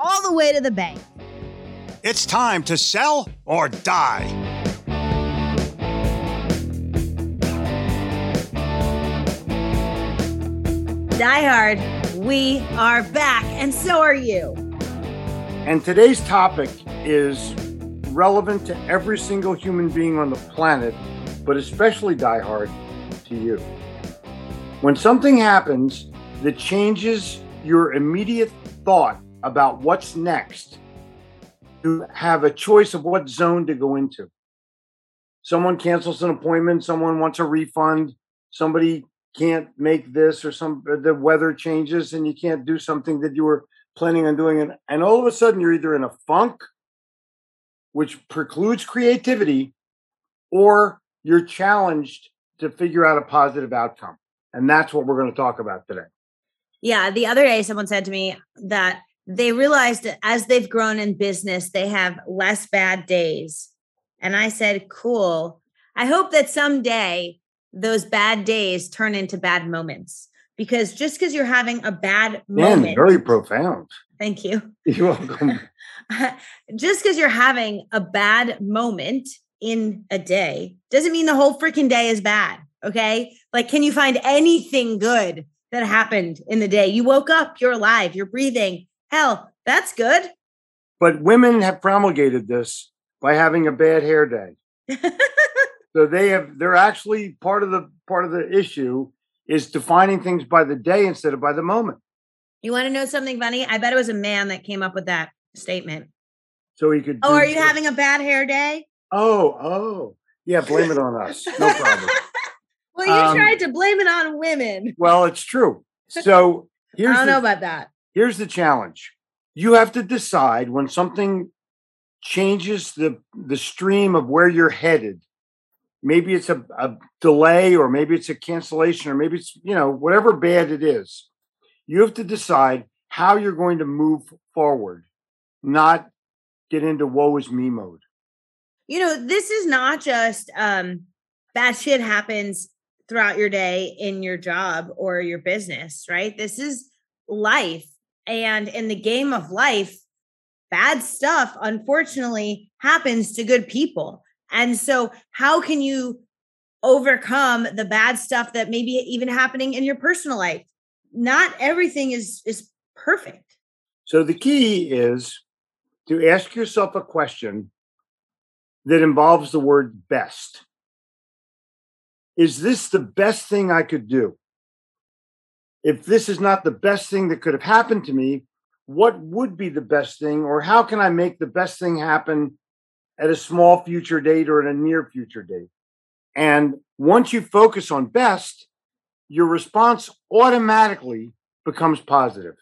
all the way to the bank. It's time to sell or die. Die Hard, we are back, and so are you. And today's topic is relevant to every single human being on the planet, but especially Die Hard to you. When something happens that changes your immediate thought about what's next, to have a choice of what zone to go into. Someone cancels an appointment, someone wants a refund, somebody can't make this or some the weather changes and you can't do something that you were planning on doing. And, and all of a sudden you're either in a funk which precludes creativity or you're challenged to figure out a positive outcome. And that's what we're going to talk about today. Yeah, the other day someone said to me that they realized that as they've grown in business, they have less bad days. And I said, cool. I hope that someday those bad days turn into bad moments because just because you're having a bad Man, moment, very profound thank you. you're welcome just because you're having a bad moment in a day doesn't mean the whole freaking day is bad. Okay. Like, can you find anything good that happened in the day? You woke up, you're alive, you're breathing. Hell, that's good. but women have promulgated this by having a bad hair day so they have they're actually part of the part of the issue is defining things by the day instead of by the moment You want to know something funny? I bet it was a man that came up with that statement. so he could Oh, are you having a bad hair day? oh oh yeah blame it on us no problem well, you Um, tried to blame it on women. well it's true so I don't the, know about that. Here's the challenge you have to decide when something changes the the stream of where you're headed maybe it's a, a delay or maybe it's a cancellation or maybe it's you know whatever bad it is you have to decide how you're going to move forward not get into woe is me mode You know, this is not just um bad shit happens throughout your day in your job or your business, right? This is life. And in the game of life, bad stuff unfortunately happens to good people. And so, how can you overcome the bad stuff that may be even happening in your personal life? Not everything is is perfect. so the key is to ask yourself a question that involves the word best is this the best thing I could do? If this is not the best thing that could have happened to me, what would be the best thing, or how can I make the best thing happen at a small future date or at a near future date? And once you focus on best, your response automatically becomes positive.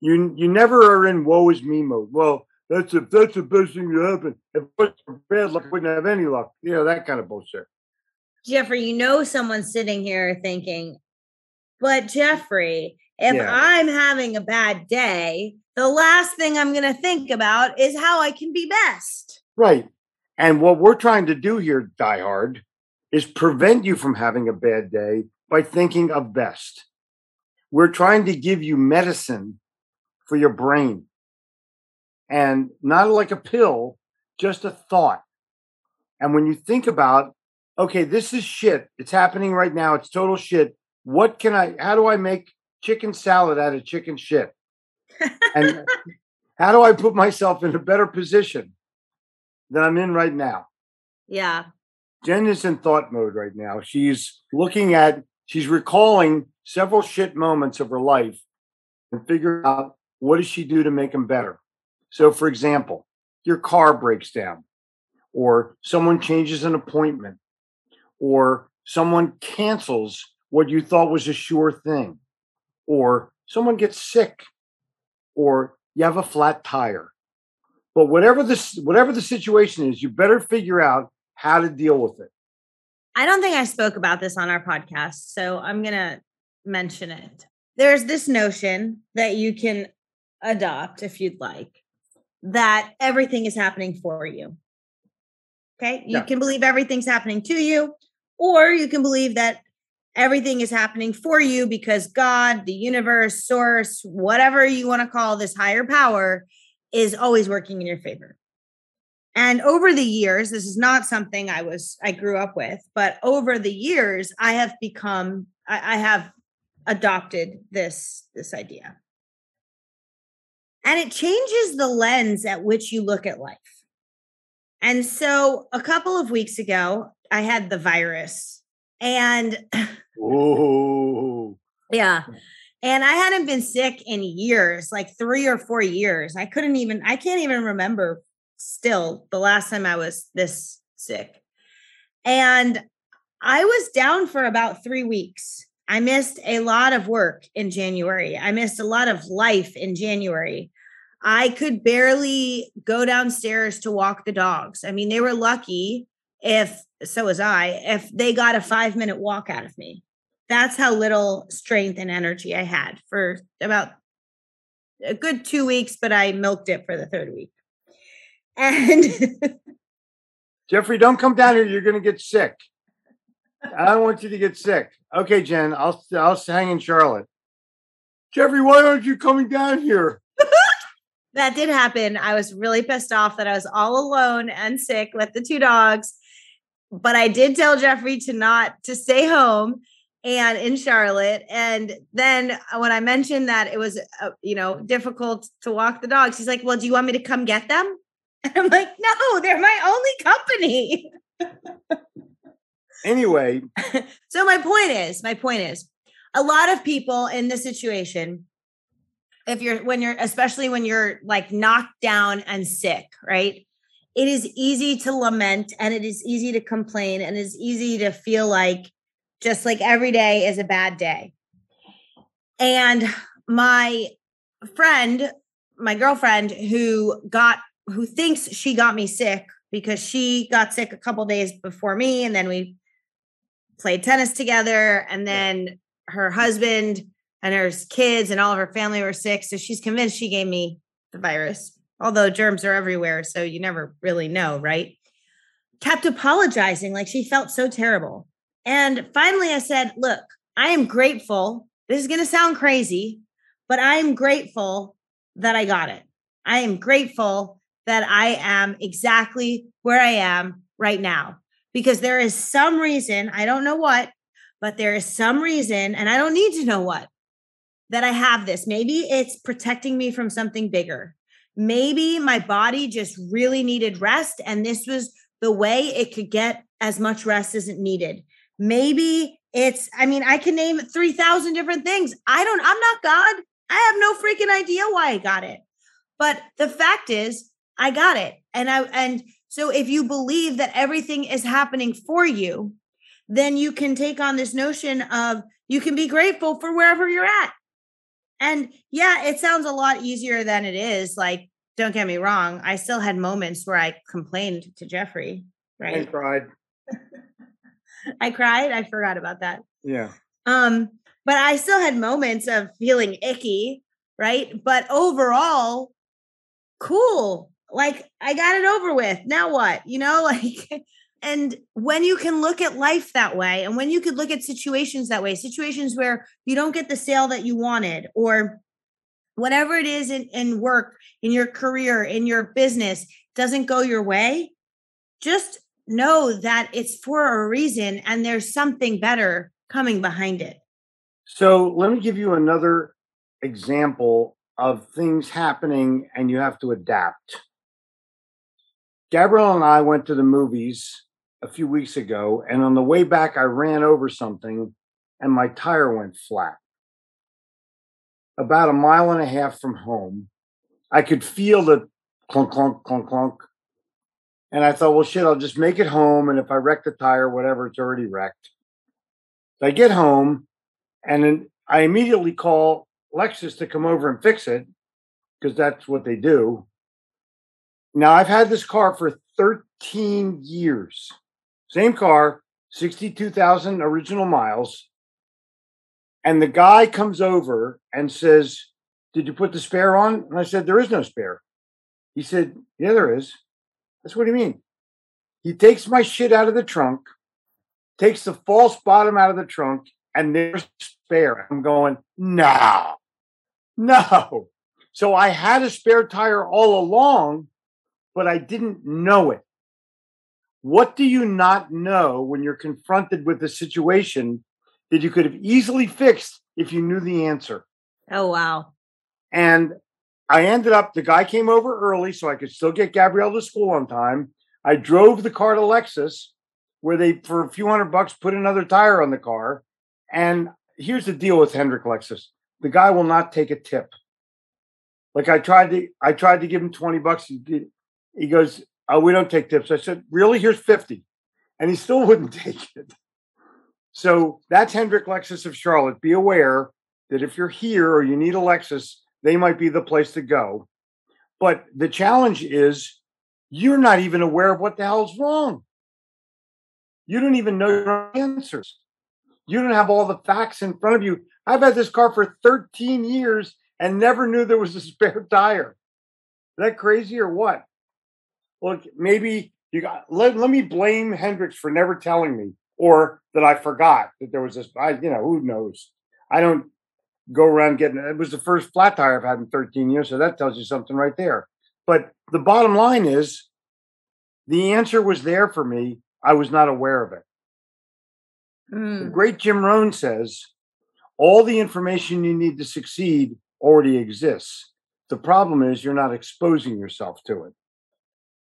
You you never are in woe is me mode. Well, that's a, that's the best thing to happen. If it was bad luck, wouldn't have any luck. You know that kind of bullshit. Jeffrey, you know someone's sitting here thinking, but Jeffrey, if Yeah. I'm having a bad day, the last thing I'm going to think about is how I can be best. Right. And what we're trying to do here, Die Hard, is prevent you from having a bad day by thinking of best. We're trying to give you medicine for your brain and not like a pill, just a thought. And when you think about, okay, this is shit. It's happening right now. It's total shit. What can I, how do I make chicken salad out of chicken shit? And how do I put myself in a better position than I'm in right now? Yeah. Jen is in thought mode right now. She's looking at, she's recalling several shit moments of her life and figuring out what does she do to make them better. So, for example, your car breaks down, or someone changes an appointment, or someone cancels what you thought was a sure thing, or someone gets sick, or you have a flat tire. But whatever this whatever the situation is, you better figure out how to deal with it. I don't think I spoke about this on our podcast, so I'm going to mention it. There's this notion that you can adopt if you'd like that everything is happening for you. Okay? You Yeah. can believe everything's happening to you or you can believe that everything is happening for you because God, the universe, source, whatever you want to call this higher power is always working in your favor. And over the years, this is not something I was I grew up with, but over the years, I have become I, I have adopted this this idea. And it changes the lens at which you look at life. And so a couple of weeks ago, I had the virus. And Ooh. yeah. And I hadn't been sick in years, like three or four years. I couldn't even, I can't even remember still the last time I was this sick. And I was down for about three weeks. I missed a lot of work in January. I missed a lot of life in January. I could barely go downstairs to walk the dogs. I mean, they were lucky if, so was I, if they got a five minute walk out of me that's how little strength and energy I had for about a good two weeks, but I milked it for the third week. And Jeffrey, don't come down here. You're going to get sick. I don't want you to get sick. Okay, Jen, I'll I'll hang in Charlotte. Jeffrey, why aren't you coming down here? that did happen. I was really pissed off that I was all alone and sick with the two dogs. But I did tell Jeffrey to not to stay home and in Charlotte. And then when I mentioned that it was, uh, you know, difficult to walk the dogs, he's like, "Well, do you want me to come get them?" And I'm like, "No, they're my only company." Anyway, so my point is, my point is, a lot of people in this situation, if you're when you're especially when you're like knocked down and sick, right? It is easy to lament and it is easy to complain and it's easy to feel like just like every day is a bad day. And my friend, my girlfriend who got who thinks she got me sick because she got sick a couple days before me and then we played tennis together and then her husband and her kids and all of her family were sick. So she's convinced she gave me the virus although germs are everywhere so you never really know right? Kept apologizing like she felt so terrible. And finally i said look i am grateful. This is going to sound crazy but i am grateful that i got it. I am grateful that i am exactly where i am right now. Because there is some reason, I don't know what, but there is some reason, and I don't need to know what, that I have this. Maybe it's protecting me from something bigger. Maybe my body just really needed rest, and this was the way it could get as much rest as it needed. Maybe it's, I mean, I can name 3,000 different things. I don't, I'm not God. I have no freaking idea why I got it. But the fact is, I got it. And I, and, so if you believe that everything is happening for you, then you can take on this notion of you can be grateful for wherever you're at. And yeah, it sounds a lot easier than it is. Like, don't get me wrong, I still had moments where I complained to Jeffrey, I right? cried. I cried. I forgot about that. Yeah. Um, but I still had moments of feeling icky, right? But overall, cool. like I got it over with. Now what? You know, like and when you can look at life that way and when you could look at situations that way, situations where you don't get the sale that you wanted or whatever it is in, in work, in your career, in your business doesn't go your way, just know that it's for a reason and there's something better coming behind it. So let me give you another example of things happening and you have to adapt. Gabrielle and I went to the movies a few weeks ago, and on the way back, I ran over something and my tire went flat. About a mile and a half from home, I could feel the clunk, clunk, clunk, clunk. And I thought, well, shit, I'll just make it home. And if I wreck the tire, whatever, it's already wrecked. So I get home and then I immediately call Lexus to come over and fix it because that's what they do. Now, I've had this car for 13 years. Same car, 62,000 original miles. And the guy comes over and says, Did you put the spare on? And I said, There is no spare. He said, Yeah, there is. That's what do you mean? He takes my shit out of the trunk, takes the false bottom out of the trunk, and there's spare. I'm going, No, no. So I had a spare tire all along, but I didn't know it. What do you not know when you're confronted with a situation that you could have easily fixed if you knew the answer? Oh, wow. And I ended up, the guy came over early so I could still get Gabrielle to school on time. I drove the car to Lexus where they, for a few hundred bucks, put another tire on the car. And here's the deal with Hendrick Lexus the guy will not take a tip. Like I tried to, I tried to give him 20 bucks. He, did. he goes, oh, we don't take tips. I said, really? Here's 50. And he still wouldn't take it. So that's Hendrick Lexus of Charlotte. Be aware that if you're here or you need a Lexus, they might be the place to go. But the challenge is you're not even aware of what the hell's wrong. You don't even know your answers. You don't have all the facts in front of you. I've had this car for 13 years and never knew there was a spare tire. Is that crazy or what? Look, maybe you got let, let me blame Hendricks for never telling me or that I forgot that there was this I you know, who knows. I don't go around getting it was the first flat tire I've had in 13 years, so that tells you something right there. But the bottom line is the answer was there for me. I was not aware of it. Mm. The hmm. great Jim Rohn says all the information you need to succeed already exists. The problem is you're not exposing yourself to it.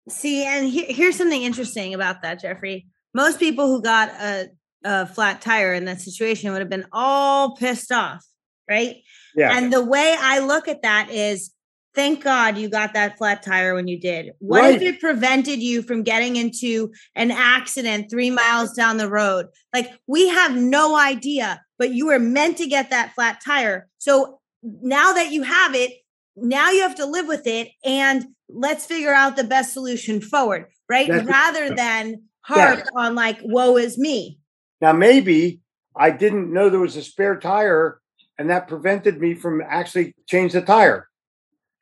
See, and he- here's something interesting about that, Jeffrey. Most people who got a, a flat tire in that situation would have been all pissed off, right? Yeah. And the way I look at that is thank God you got that flat tire when you did. What right. if it prevented you from getting into an accident three miles down the road? Like, we have no idea, but you were meant to get that flat tire. So now that you have it, now you have to live with it and let's figure out the best solution forward, right? That's Rather than harp yeah. on like, woe is me. Now, maybe I didn't know there was a spare tire and that prevented me from actually change the tire.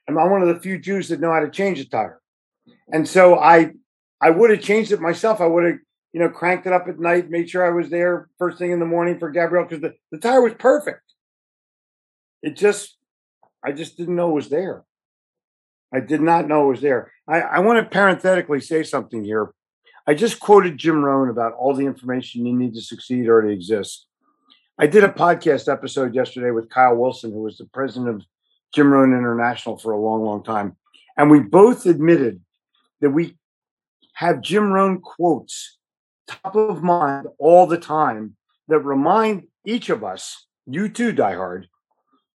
I'm one of the few Jews that know how to change a tire. And so I I would have changed it myself. I would have, you know, cranked it up at night, made sure I was there first thing in the morning for Gabrielle because the, the tire was perfect. It just I just didn't know it was there. I did not know it was there. I, I want to parenthetically say something here. I just quoted Jim Rohn about all the information you need to succeed already exists. I did a podcast episode yesterday with Kyle Wilson, who was the president of Jim Rohn International for a long, long time. And we both admitted that we have Jim Rohn quotes top of mind all the time that remind each of us, you too, Die Hard,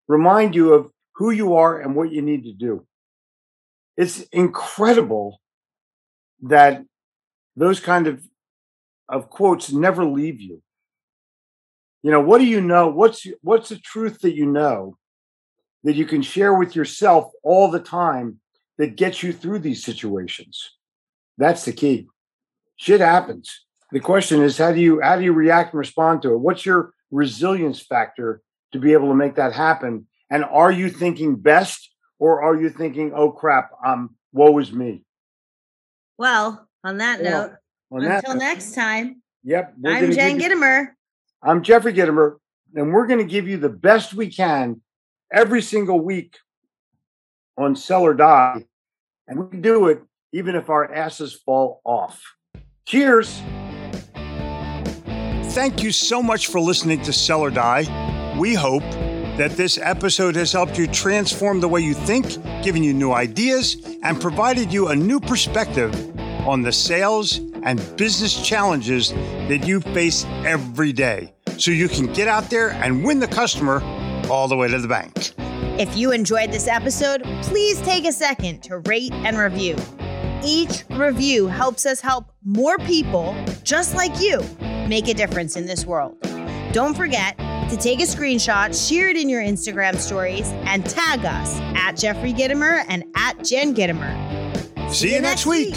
remind you of who you are and what you need to do it's incredible that those kind of of quotes never leave you. You know what do you know? What's what's the truth that you know that you can share with yourself all the time that gets you through these situations? That's the key. Shit happens. The question is how do you how do you react and respond to it? What's your resilience factor to be able to make that happen? And are you thinking best or are you thinking, oh crap, I'm woe is me. Well, on that Well, note, On until note, next time, Yep. I'm gonna Jen give Gitomer. I'm Jeffrey Gitomer, and we're going to give you the best we can every single week on Sell or Die. And we can do it even if our asses fall off. Cheers. Thank you so much for listening to Sell or Die. We hope that this episode has helped you transform the way you think, given you new ideas, and provided you a new perspective on the sales and business challenges that you face every day so you can get out there and win the customer all the way to the bank. If you enjoyed this episode, please take a second to rate and review. Each review helps us help more people just like you make a difference in this world. Don't forget to take a screenshot, share it in your Instagram stories, and tag us at Jeffrey Gitomer and at Jen Gitomer. See you next week.